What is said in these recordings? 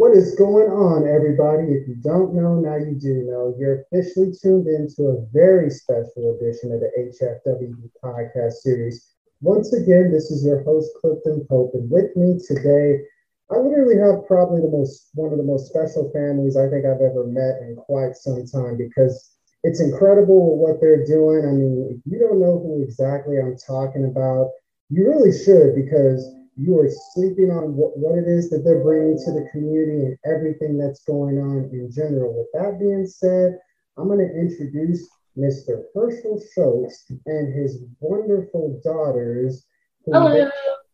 What is going on, everybody? If you don't know, now you do know. You're officially tuned into a very special edition of the HFWB podcast series. Once again, this is your host, Clifton Pope, and with me today, I literally have probably the most one of the most special families I think I've ever met in quite some time because it's incredible what they're doing. I mean, if you don't know who exactly I'm talking about, you really should because you are sleeping on what, what it is that they're bringing to the community and everything that's going on in general. With that being said, I'm going to introduce Mr. Hershel Shoats and his wonderful daughters, who Hello.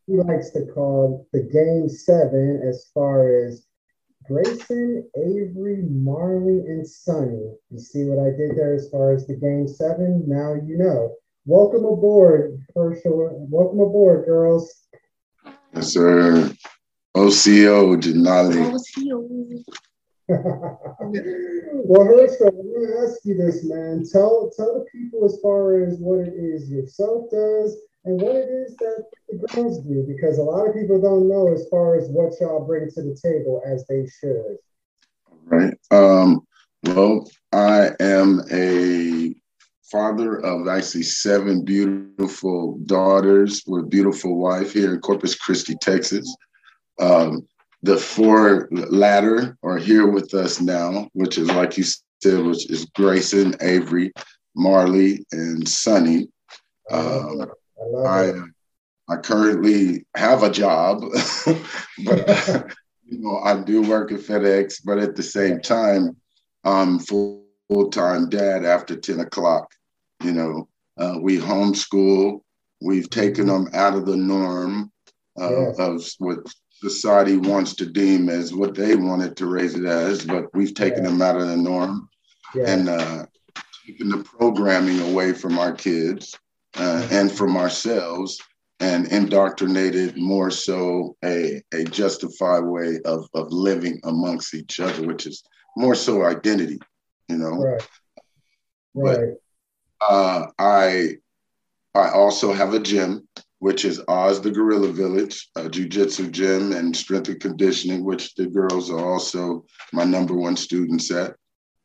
he likes to call the Game Seven, as far as Graysen, Avery, Marley, and Sunny. You see what I did there as far as the Game Seven? Now you know. Welcome aboard, Hershel. Welcome aboard, girls. Yes, sir. OCO Janali. well, Hershel, let me ask you this, man. Tell tell the people as far as what it is yourself does and what it is that the girls do, because a lot of people don't know as far as what y'all bring to the table as they should. Right. Um, well, I am a father of actually seven beautiful daughters with a beautiful wife here in Corpus Christi, Texas. Um, the four latter are here with us now, which is like you said, which is Graysen, Avery, Marley, and Sunny. Um, I, I currently have a job, but you know I do work at FedEx. But at the same time, I'm full time dad after ten o'clock. You know, uh, we homeschool. We've taken them out of the norm uh, yes. of what society wants to deem as what they wanted to raise it as, but we've taken yes. them out of the norm yes. and uh, taken the programming away from our kids uh, and from ourselves and indoctrinated more so a, a justified way of, of living amongst each other, which is more so identity, you know. Right. Right. Uh, I I also have a gym, which is Oz the Gorilla Village, a jiu-jitsu gym and strength and conditioning, which the girls are also my number one students at.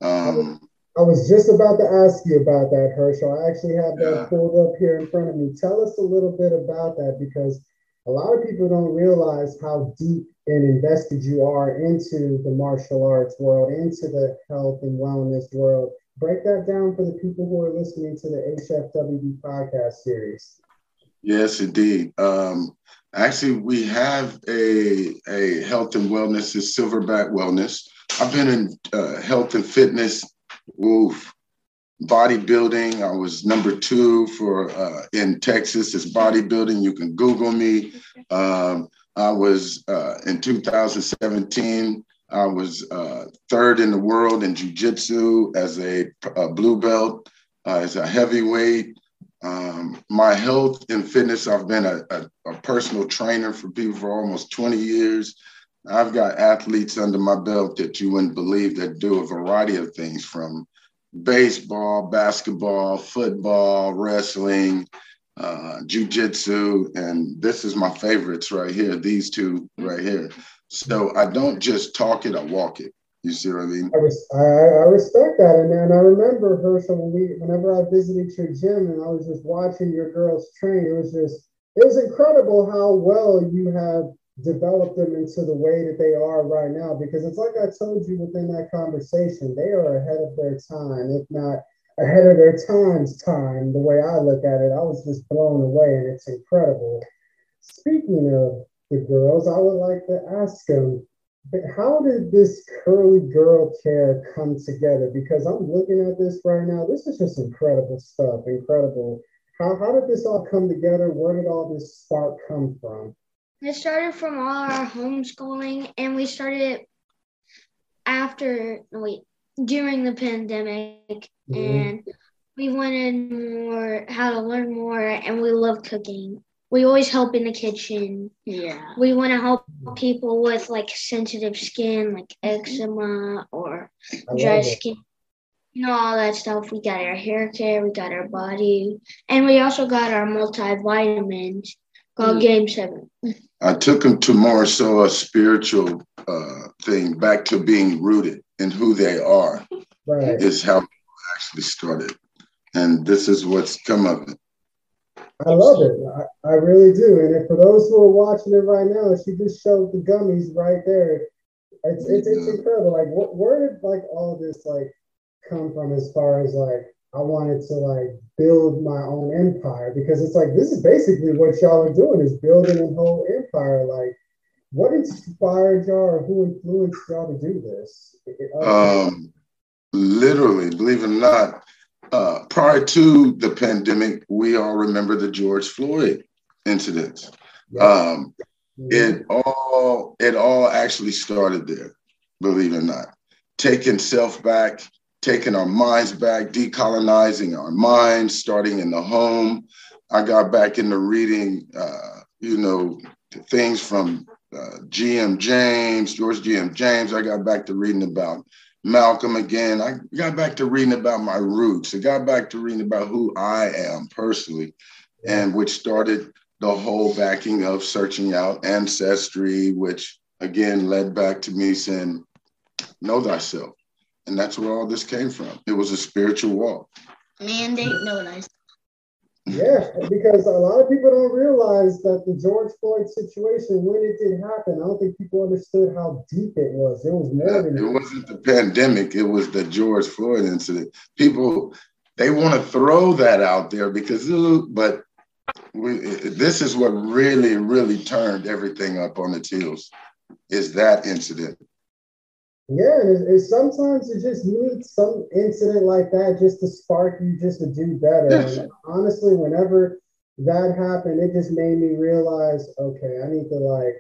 Um, I was just about to ask you about that, Hershel. I actually have that yeah. pulled up here in front of me. Tell us a little bit about that because a lot of people don't realize how deep and invested you are into the martial arts world, into the health and wellness world. Break that down for the people who are listening to the HFWB podcast series. Yes, indeed. Um, actually, we have a, a health and wellness, is Silverback Wellness. I've been in uh, health and fitness Oof. Bodybuilding. I was number two for uh, in Texas. It's bodybuilding. You can Google me. Um, I was uh, in 2017. I was uh, third in the world in jiu-jitsu as a, a blue belt, uh, as a heavyweight. Um, my health and fitness, I've been a, a, a, personal trainer for people for almost 20 years. I've got athletes under my belt that you wouldn't believe that do a variety of things from baseball, basketball, football, wrestling, uh, jujitsu, and this is my favorites right here. These two right here. So I don't just talk it; I walk it. You see what I mean? I, res- I, respect that, and, and I remember Hershel when we, whenever I visited your gym and I was just watching your girls train. It was just, it was incredible how well you have developed them into the way that they are right now because it's like I told you within that conversation, they are ahead of their time, if not ahead of their time's time. The way I look at it, I was just blown away and it's incredible. Speaking of the girls, I would like to ask them, how did this curly girl care come together? Because I'm looking at this right now. This is just incredible stuff. Incredible. How, how did this all come together? Where did all this spark come from? It started from all our homeschooling, and we started after wait during the pandemic, mm-hmm. and we wanted more how to learn more, and we love cooking. We always help in the kitchen. Yeah. We want to help people with like sensitive skin, like eczema or dry skin. You know, all that stuff. We got our hair care, we got our body, and we also got our multivitamins called mm. Game Seven. I took them to more so a spiritual uh, thing back to being rooted in who they are right. is how actually started. And this is what's come of it. I love it. I, I really do. And for those who are watching it right now, she just showed the gummies right there. It's it's, it's incredible. Like, what, where did like all this like come from? As far as like, I wanted to like build my own empire because it's like this is basically what y'all are doing is building a whole empire. Like, what inspired y'all or who influenced y'all to do this? Um, literally, believe it or not, uh, prior to the pandemic, we all remember the George Floyd incidents. Um, it all it all actually started there, believe it or not. Taking self back, taking our minds back, decolonizing our minds, starting in the home. I got back into reading, uh, you know, things from uh, G.M. James, George G.M. James. I got back to reading about Malcolm again. I got back to reading about my roots. I got back to reading about who I am personally, and which started the whole backing of searching out ancestry, which again led back to me saying, Know thyself. And that's where all this came from. It was a spiritual walk. Mandate know thyself. Yeah, because a lot of people don't realize that the George Floyd situation, when it did happen, I don't think people understood how deep it was. It was more yeah, than it wasn't the pandemic, it was the George Floyd incident. People they want to throw that out there because but we, this is what really, really turned everything up on its heels is that incident. Yeah, and sometimes you just need some incident like that just to spark you just to do better. Yes. Honestly, whenever that happened, it just made me realize, okay, I need to like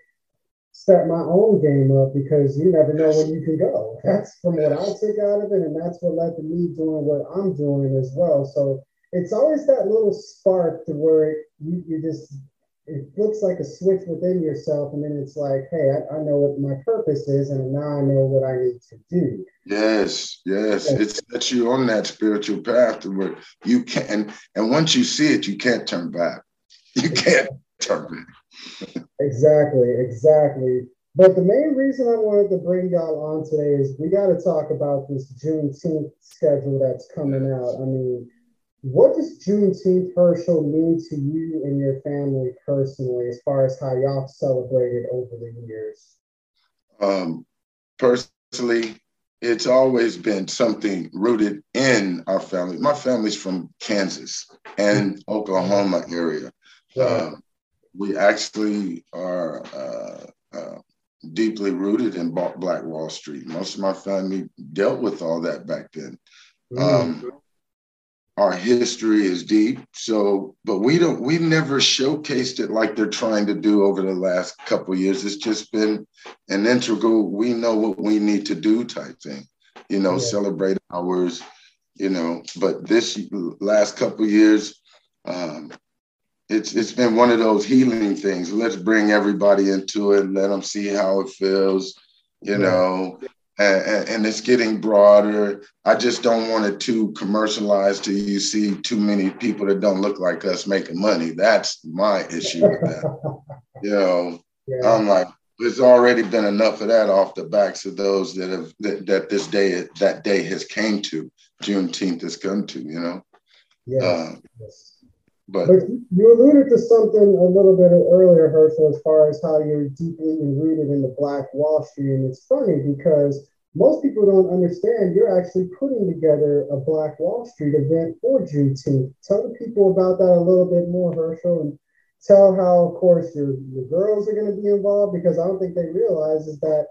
step my own game up because you never know where you can go. That's from what I took out of it, and that's what led to me doing what I'm doing as well. So it's always that little spark to where you, you just it looks like a switch within yourself, and then it's like, hey, I, I, know what my purpose is, and now I know what I need to do. Yes, yes, yes. it sets you on that spiritual path to where you can, and once you see it, you can't turn back. You can't turn back. exactly, exactly. But the main reason I wanted to bring y'all on today is we got to talk about this Juneteenth schedule that's coming out. I mean what does Juneteenth Hershel mean to you and your family personally, as far as how y'all celebrated over the years? Um, personally, it's always been something rooted in our family. My family's from Kansas and Oklahoma area. Yeah. Uh, we actually are uh, uh, deeply rooted in Black Wall Street. Most of my family dealt with all that back then. Mm. Um, our history is deep. So, but we don't, we've never showcased it like they're trying to do over the last couple years. It's just been an integral, we know what we need to do type thing, you know, yeah. celebrate ours, you know, but this last couple years, um, it's it's been one of those healing things. Let's bring everybody into it, let them see how it feels, you yeah. know, and, and, it's getting broader. I just don't want it too commercialized till you see too many people that don't look like us making money. That's my issue with that. you know, yeah. I'm like, there's already been enough of that off the backs of those that have that, that this day that day has came to Juneteenth has come to. You know. Yes. Uh, yes. But, but, you alluded to something a little bit earlier, Hershel, as far as how you're deeply rooted in the Black Wall Street. And it's funny because most people don't understand you're actually putting together a Black Wall Street event for Juneteenth. Tell the people about that a little bit more, Hershel, and tell how, of course, your, your girls are going to be involved because I don't think they realize is that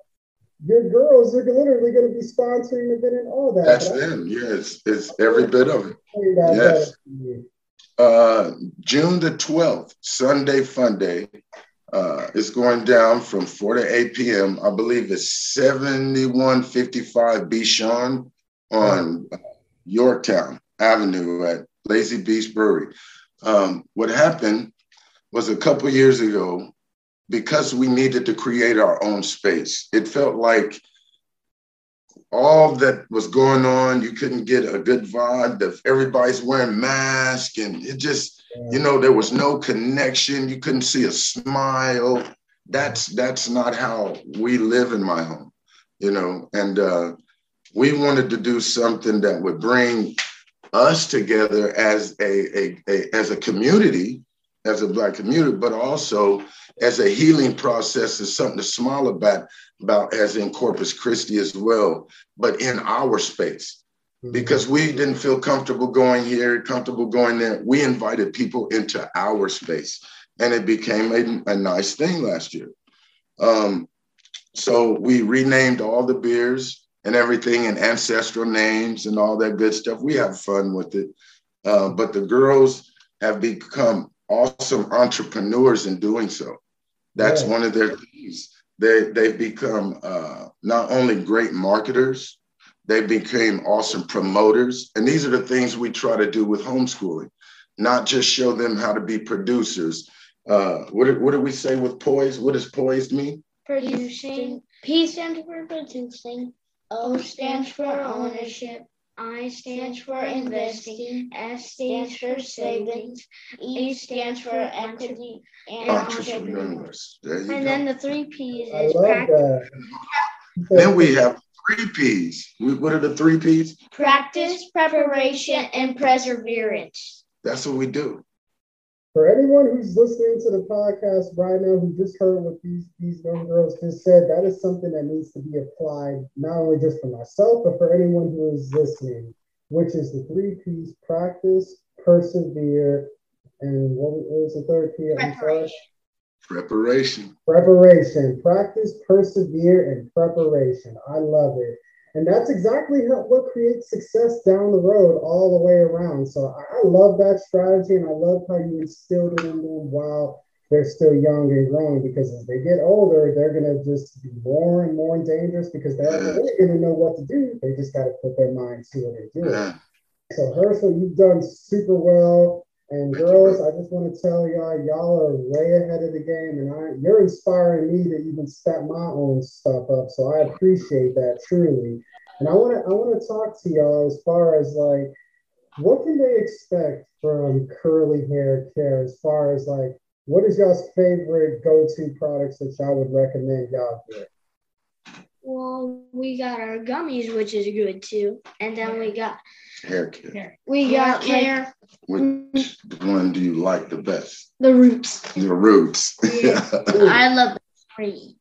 your girls are literally going to be sponsoring the event and all that. That's them. Yes, it's every bit of it. Yes. Uh, June the 12th, Sunday Fun Day. Uh, it's going down from 4 to 8 p.m. I believe it's 7155 Bichon on Yorktown Avenue at Lazy Beach Brewery. Um, what happened was a couple years ago, because we needed to create our own space, it felt like all that was going on, you couldn't get a good vibe. Everybody's wearing masks, and it just, you know, there was no connection. You couldn't see a smile. that's that's not how we live in my home, you know. And uh, we wanted to do something that would bring us together as a, a, a as a community, as a black community, but also as a healing process is something to smile about, about as in Corpus Christi as well, but in our space. Mm-hmm. Because we didn't feel comfortable going here, comfortable going there. We invited people into our space and it became a, a nice thing last year. Um, so we renamed all the beers and everything and ancestral names and all that good stuff. We have fun with it. Uh, but the girls have become awesome entrepreneurs in doing so. That's yeah. one of their keys. They, they've become uh, not only great marketers, they became awesome promoters. And these are the things we try to do with homeschooling, not just show them how to be producers. Uh, what, did, what did we say with poised? What does poised mean? Producing. P stands for producing. O stands for ownership. I stands for investing. S stands for savings. E stands for equity and entrepreneurs. There you and go. then the three P's I is practice, that. Then we have three P's. What are the three P's? practice, preparation, and perseverance. That's what we do. For anyone who's listening to the podcast right now who just heard what these, these young girls just said, that is something that needs to be applied not only just for myself, but for anyone who is listening, which is the three P's practice, persevere, and what what was the third P? I'm sorry. Preparation. Preparation, practice, persevere, and preparation. I love it. And that's exactly how, what creates success down the road all the way around. So I, I love that strategy and I love how you instilled it in them while they're still young and growing because as they get older, they're going to just be more and more dangerous because they're really going to know what to do. They just got to put their minds to what they're doing. So Hershel, you've done super well. And girls, I just want to tell y'all, y'all are way ahead of the game, and I, you're inspiring me to even step my own stuff up. So I appreciate that truly. And I want to, I want to talk to y'all as far as like, what can they expect from curly hair care? As far as like, what is y'all's favorite go-to products that y'all would recommend y'all get? Well, we got our gummies, which is good too, and then we got Hair care. we got hair. Which one do you like the best? the roots. The roots. Yeah. I love the three.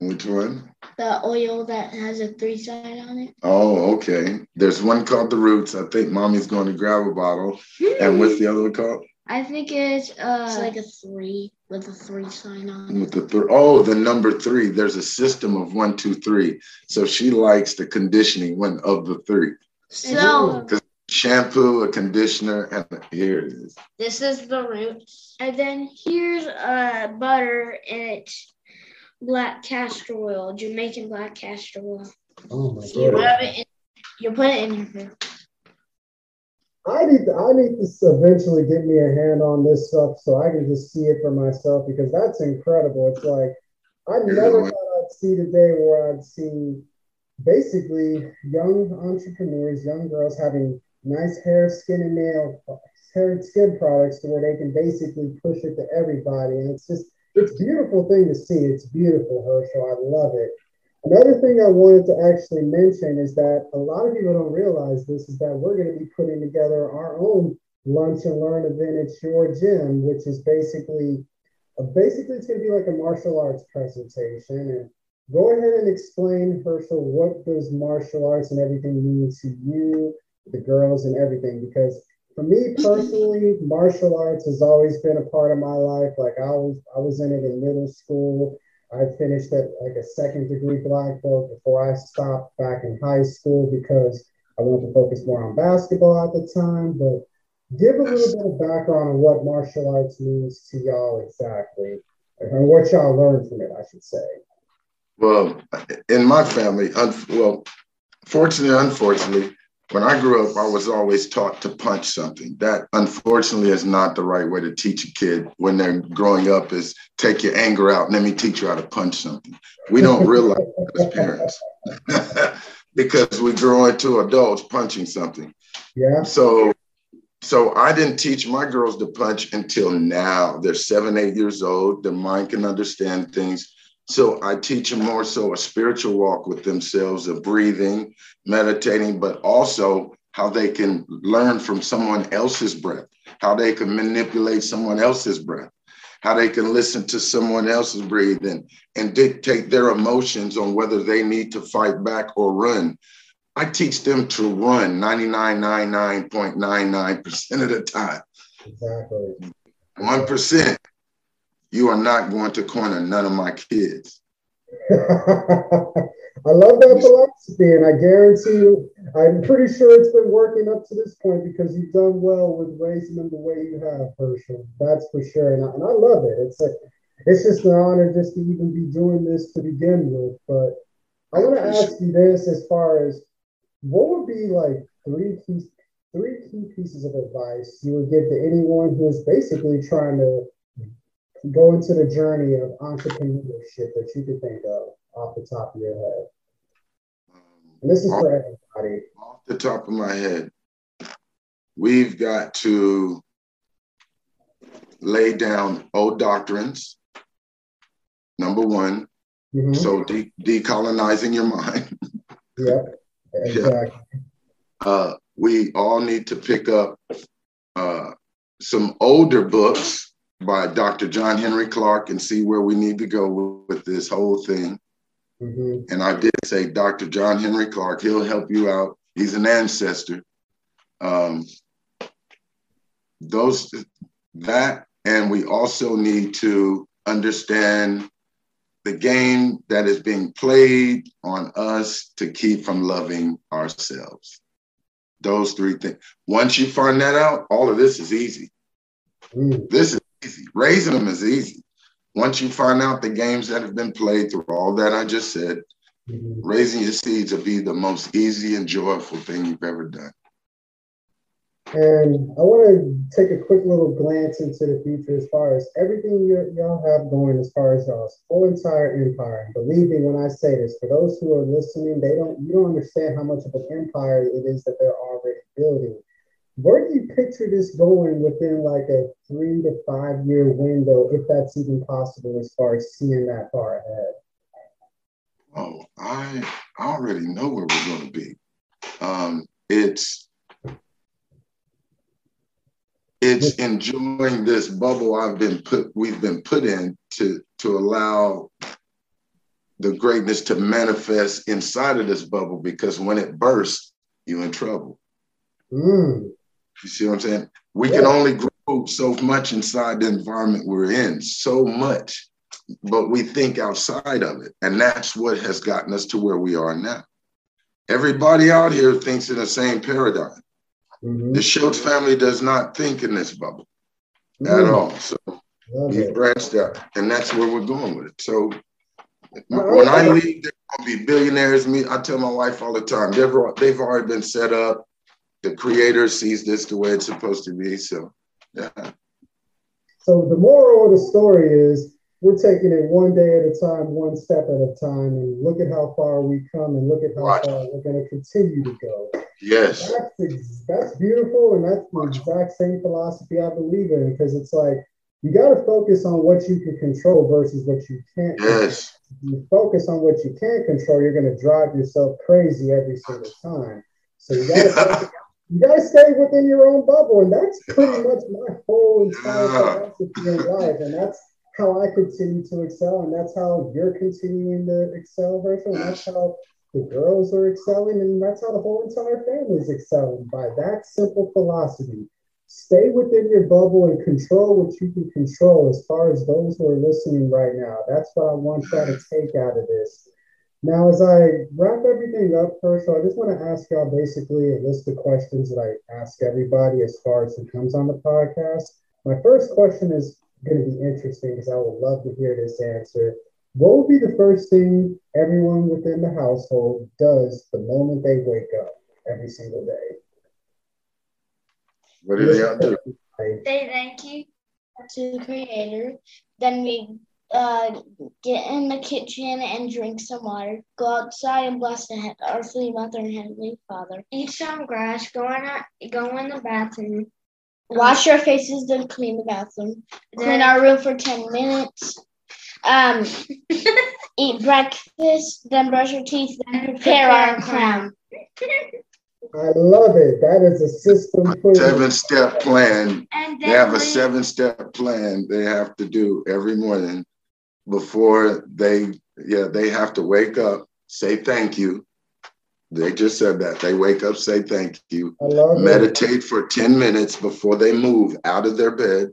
Which one? The oil that has a three side on it. Oh, okay. There's one called the roots. I think mommy's going to grab a bottle. And what's the other one called? I think it's uh It's like a three with a three sign on. With the th- oh, the number three. There's a system of one, two, three. So she likes the conditioning one of the three. So Shampoo, a conditioner, and here it is. this is the roots. and then here's uh butter and it's black castor oil, Jamaican black castor oil. Oh my You god! rub you put it in your hair. I need to, I need to eventually get me a hand on this stuff so I can just see it for myself because that's incredible. It's like I never thought I'd see the day where I'd see basically young entrepreneurs, young girls having nice hair, skin, and nail hair, and skin products to where they can basically push it to everybody, and it's just it's beautiful thing to see. It's beautiful, Hershel. I love it. Another thing I wanted to actually mention is that a lot of people don't realize this is that we're going to be putting together our own lunch and learn event at your gym, which is basically basically it's going to be like a martial arts presentation. And go ahead and explain, Hershel, what does martial arts and everything mean to you, the girls, and everything? Because for me personally, martial arts has always been a part of my life. Like I was, I was in it in middle school. I finished at like a second degree black belt before I stopped back in high school because I wanted to focus more on basketball at the time. But give a little bit of background on what martial arts means to y'all exactly, and what y'all learned from it, I should say. Well, in my family, un- well, fortunately, unfortunately, when I grew up, I was always taught to punch something. That unfortunately is not the right way to teach a kid when they're growing up is take your anger out and let me teach you how to punch something. We don't realize that as parents because we grow into adults punching something. Yeah. So so I didn't teach my girls to punch until now. They're seven, eight years old. Their mind can understand things. So I teach them more so a spiritual walk with themselves of breathing, meditating, but also how they can learn from someone else's breath, how they can manipulate someone else's breath, how they can listen to someone else's breathing and dictate their emotions on whether they need to fight back or run. I teach them to run 99.99% of the time. Exactly. 1%, you are not going to corner none of my kids. I love that philosophy, and I guarantee you, I'm pretty sure it's been working up to this point because you've done well with raising them the way you have, Hershel. That's for sure, and I, and I love it. It's a, it's just an honor just to even be doing this to begin with. But I want to ask you this: as far as what would be like three key, three key pieces of advice you would give to anyone who's basically trying to go into the journey of entrepreneurship that you could think of off the top of your head? And this is for everybody. Off the top of my head, we've got to lay down old doctrines. Number one, mm-hmm. so de- decolonizing your mind. yep, exactly. Uh, we all need to pick up uh, some older books by Dr. John Henrik Clarke and see where we need to go with this whole thing. Mm-hmm. And I did say Dr. John Henrik Clarke, he'll help you out. He's an ancestor. Um, those that, and we also need to understand the game that is being played on us to keep from loving ourselves. Those three things. Once you find that out, all of this is easy. Mm. This is easy. Raising them is easy. Once you find out the games that have been played through all that I just said, mm-hmm. raising your seeds will be the most easy and joyful thing you've ever done. And I want to take a quick little glance into the future as far as everything you, y'all have going as far as y'all's whole entire empire. And believe me when I say this, for those who are listening, they don't you don't understand how much of an empire it is that they're already building where do you picture this going within like a three to five year window, if that's even possible, as far as seeing that far ahead? Oh, I I already know where we're going to be. Um, it's it's enjoying this bubble I've been put we've been put in to to allow the greatness to manifest inside of this bubble because when it bursts, you're in trouble. Mm. You see what I'm saying? We can only grow so much inside the environment we're in, so much, but we think outside of it. And that's what has gotten us to where we are now. Everybody out here thinks in the same paradigm. Mm-hmm. The Shoats family does not think in this bubble mm-hmm. at all. So we branched out, and that's where we're going with it. So when I leave, going to be billionaires. Me, I tell my wife all the time, they've, they've already been set up the creator sees this the way it's supposed to be. So, yeah. So the moral of the story is we're taking it one day at a time, one step at a time, and look at how far we come, and look at how right. far we're going to continue to go. Yes, that's that's beautiful, and that's the exact same philosophy I believe in because it's like you got to focus on what you can control versus what you can't. Yes, if you focus on what you can't control, you're going to drive yourself crazy every single time. So you got to you guys stay within your own bubble, and that's pretty much my whole entire ah. philosophy in life, and that's how I continue to excel, and that's how you're continuing to excel, Hershel, and that's how the girls are excelling, and that's how the whole entire family is excelling by that simple philosophy. Stay within your bubble and control what you can control as far as those who are listening right now. That's what I want you to take out of this. Now, as I wrap everything up, first, I just want to ask y'all basically a list of questions that I ask everybody as far as who comes on the podcast. My first question is going to be interesting because I would love to hear this answer. What would be the first thing everyone within the household does the moment they wake up every single day? What do they do? Say thank you to the Creator. Then we uh, get in the kitchen and drink some water, go outside and bless the earthly mother and heavenly father, eat some grass, go in, a, go in the bathroom, wash our faces, then clean the bathroom, clean our room for 10 minutes, um, eat breakfast, then brush your teeth, then prepare our crown. I love it. That is a system. Seven step plan. And they have a seven step plan they have to do every morning before they, yeah, they have to wake up, say thank you. They just said that. They wake up, say thank you, meditate it. for 10 minutes before they move out of their bed.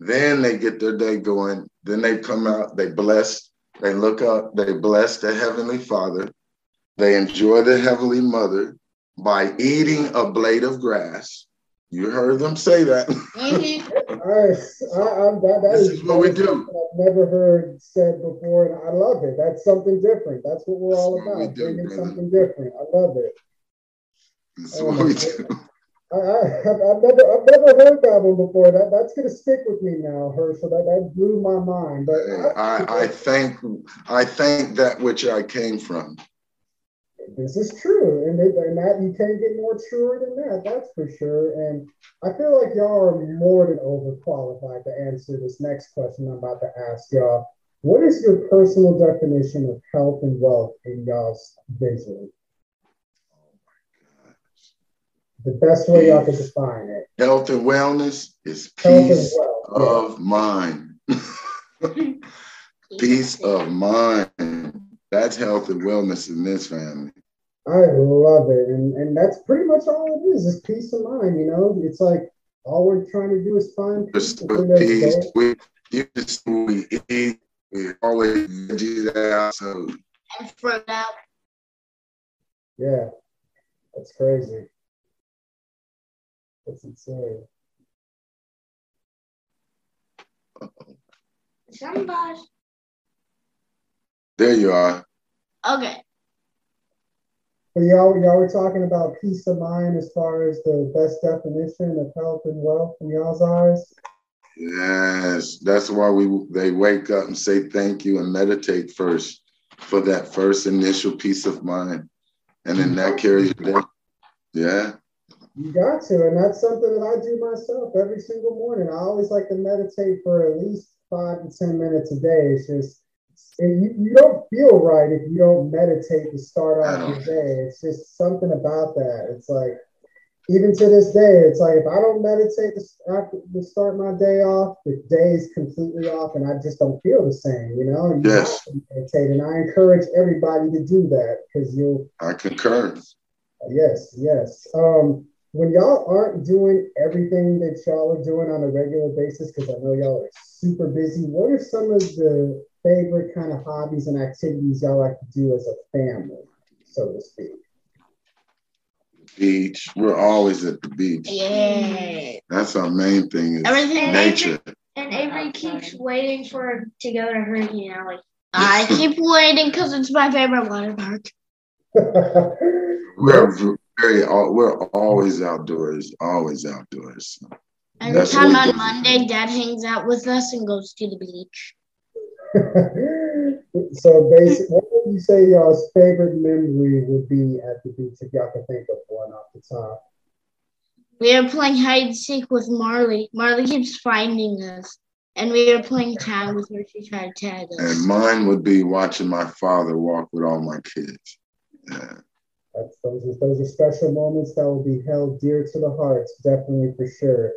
Then they get their day going. Then they come out, they bless, they look up, they bless the Heavenly Father they enjoy the Heavenly Mother by eating a blade of grass. You heard them say that. Mm-hmm. I, I, that, that this is, is what we do. I've never heard said before, and I love it. That's something different. That's what we're That's all about. Do, bringing brother. something different. I love it. That's what we do. I, I, have never, I've never heard that one before. That that's gonna stick with me now, Hershel. That that blew my mind. But I, I, I thank, I thank that which I came from this is true, and, it, and that you can't get more truer than that. That's for sure. And I feel like y'all are more than overqualified to answer this next question I'm about to ask y'all. What is your personal definition of health and wealth in y'all's vision? Oh my gosh. The best way y'all can define it. Health and wellness is peace of yeah. mind. peace of mind. That's health and wellness in this family. I love it. And and that's pretty much all it is, is peace of mind, you know? It's like all we're trying to do is find peace. peace. We, just, we eat, we always veggies out. So. And fruit out. Yeah, that's crazy. That's insane. Somebody. There you are. Okay. But y'all, y'all were talking about peace of mind as far as the best definition of health and wealth in y'all's eyes. Yes, that's why we they wake up and say thank you and meditate first for that first initial peace of mind, and then that carries you Yeah. You got to, and that's something that I do myself every single morning. I always like to meditate for at least five to ten minutes a day. It's just you, you don't feel right if you don't meditate to start off your day. It's just something about that. It's like, even to this day, it's like if I don't meditate to, to start my day off, the day is completely off, and I just don't feel the same. You know, you yes. meditate, and I encourage everybody to do that because you'll. I concur. Yes, yes. Um, when y'all aren't doing everything that y'all are doing on a regular basis, because I know y'all are super busy, what are some of the favorite kind of hobbies and activities y'all like to do as a family, so to speak? Beach. We're always at the beach. Yeah. That's our main thing is Everything nature. And Avery keeps waiting for to go to Hurricane Alley. I keep waiting because it's my favorite water park. we're very we're always outdoors, always outdoors. Every time on Monday, Dad hangs out with us and goes to the beach. so basically, what would you say y'all's favorite memory would be at the beach if y'all can think of one off the top? We are playing hide and seek with Marley. Marley keeps finding us. And we are playing tag with her. She tried to tag us. And mine would be watching my father walk with all my kids. Yeah. That's, those, are, those are special moments that will be held dear to the hearts, definitely for sure.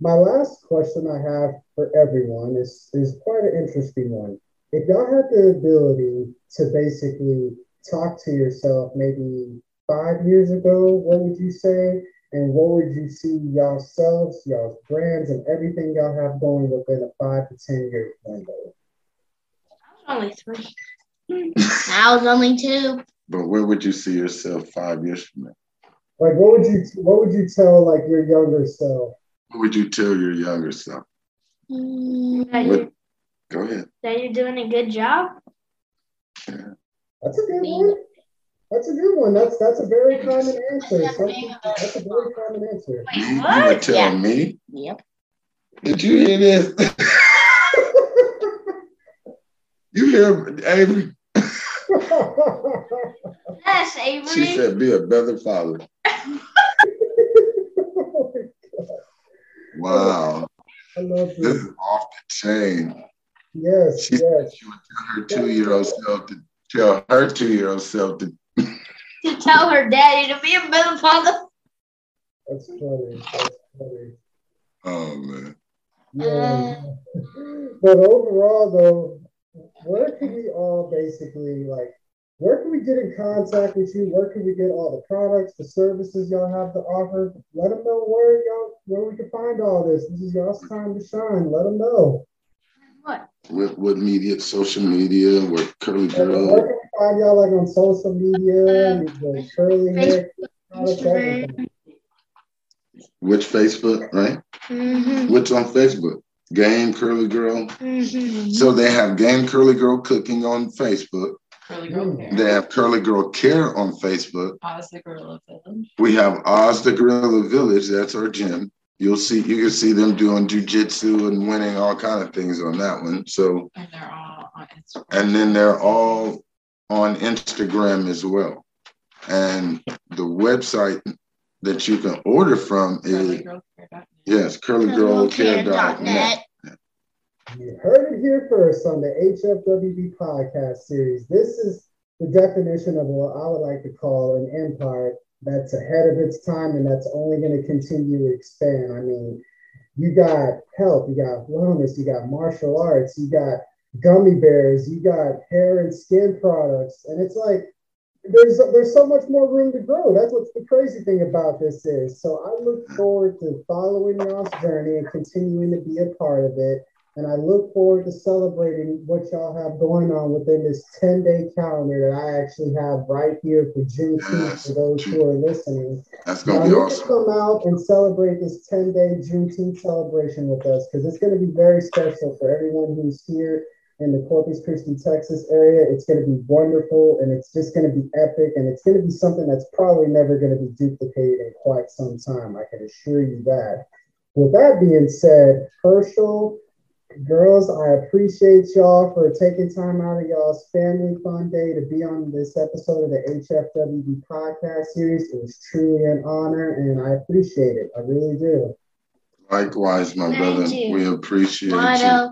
My last question I have for everyone is, is quite an interesting one. If y'all had the ability to basically talk to yourself maybe five years ago, what would you say? And what would you see y'all yourselves, y'all's brands, and everything y'all have going within a five to 10 year window? I was only three. I was only two. But where would you see yourself five years from now? Like, what would you what would you tell like your younger self? What would you tell your younger self? Mm, what, go ahead. That you're doing a good job. Yeah. That's a good one. That's a good one. That's that's a very common answer. That's a very common answer. Wait, you, you would tell yeah. me? Yep. Did you hear this? you hear Avery? yes, Avery. She said, "Be a better father." Wow. I love This you. is off the chain. Yes, She yes. she would tell her two-year-old self to tell her two-year-old self to To tell her daddy to be a middle father. That's funny. That's funny. oh man. Yeah. but overall, though, where can we all basically like? Where can we get in contact with you? Where can we get all the products, the services y'all have to offer? Let them know where y'all where we can find all this. This is y'all's time to shine. Let them know. What? What what media, social media, with Curly Where Girl. can we find y'all like on social media? The curly hair, products, Instagram. everything. Which Facebook, right? Mm-hmm. What's on Facebook? Game Curly Girl. Mm-hmm. So they have Game Curly Girl Cooking on Facebook. Curly Girl Care. They have Curly Girl Care on Facebook. Oz the Gorilla Village. We have Oz the Gorilla Village. That's our gym. You'll see, you can see them doing jujitsu and winning all kind of things on that one. So, And they're all on Instagram. and then they're all on Instagram as well. And the website that you can order from is CurlyGirlCare.net. yes, curlygirlcare.net. Net. You heard it here first on the HFWB podcast series. This is the definition of what I would like to call an empire that's ahead of its time and that's only going to continue to expand. I mean, you got health, you got wellness, you got martial arts, you got gummy bears, you got hair and skin products, and it's like there's there's so much more room to grow. That's what the crazy thing about this is. So I look forward to following y'all's journey and continuing to be a part of it. And I look forward to celebrating what y'all have going on within this 10 day calendar that I actually have right here for Juneteenth Yes. for those who are listening. That's Now, gonna be awesome. come out and celebrate this 10 day Juneteenth celebration with us because it's going to be very special for everyone who's here in the Corpus Christi, Texas area. It's going to be wonderful and it's just going to be epic and it's going to be something that's probably never going to be duplicated in quite some time. I can assure you that. With that being said, Hershel, girls, I appreciate y'all for taking time out of y'all's family fun day to be on this episode of the HFWB podcast series. It was truly an honor and I appreciate it. I really do. Likewise, my Thank brother. you. We appreciate you.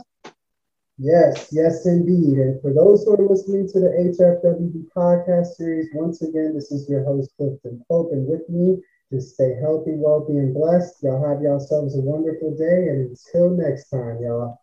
Yes, yes, indeed. And for those who are listening to the HFWB podcast series, once again, this is your host, Clifton Pope, and with me, just stay healthy, wealthy, and blessed. Y'all have yourselves a wonderful day, and until next time, y'all.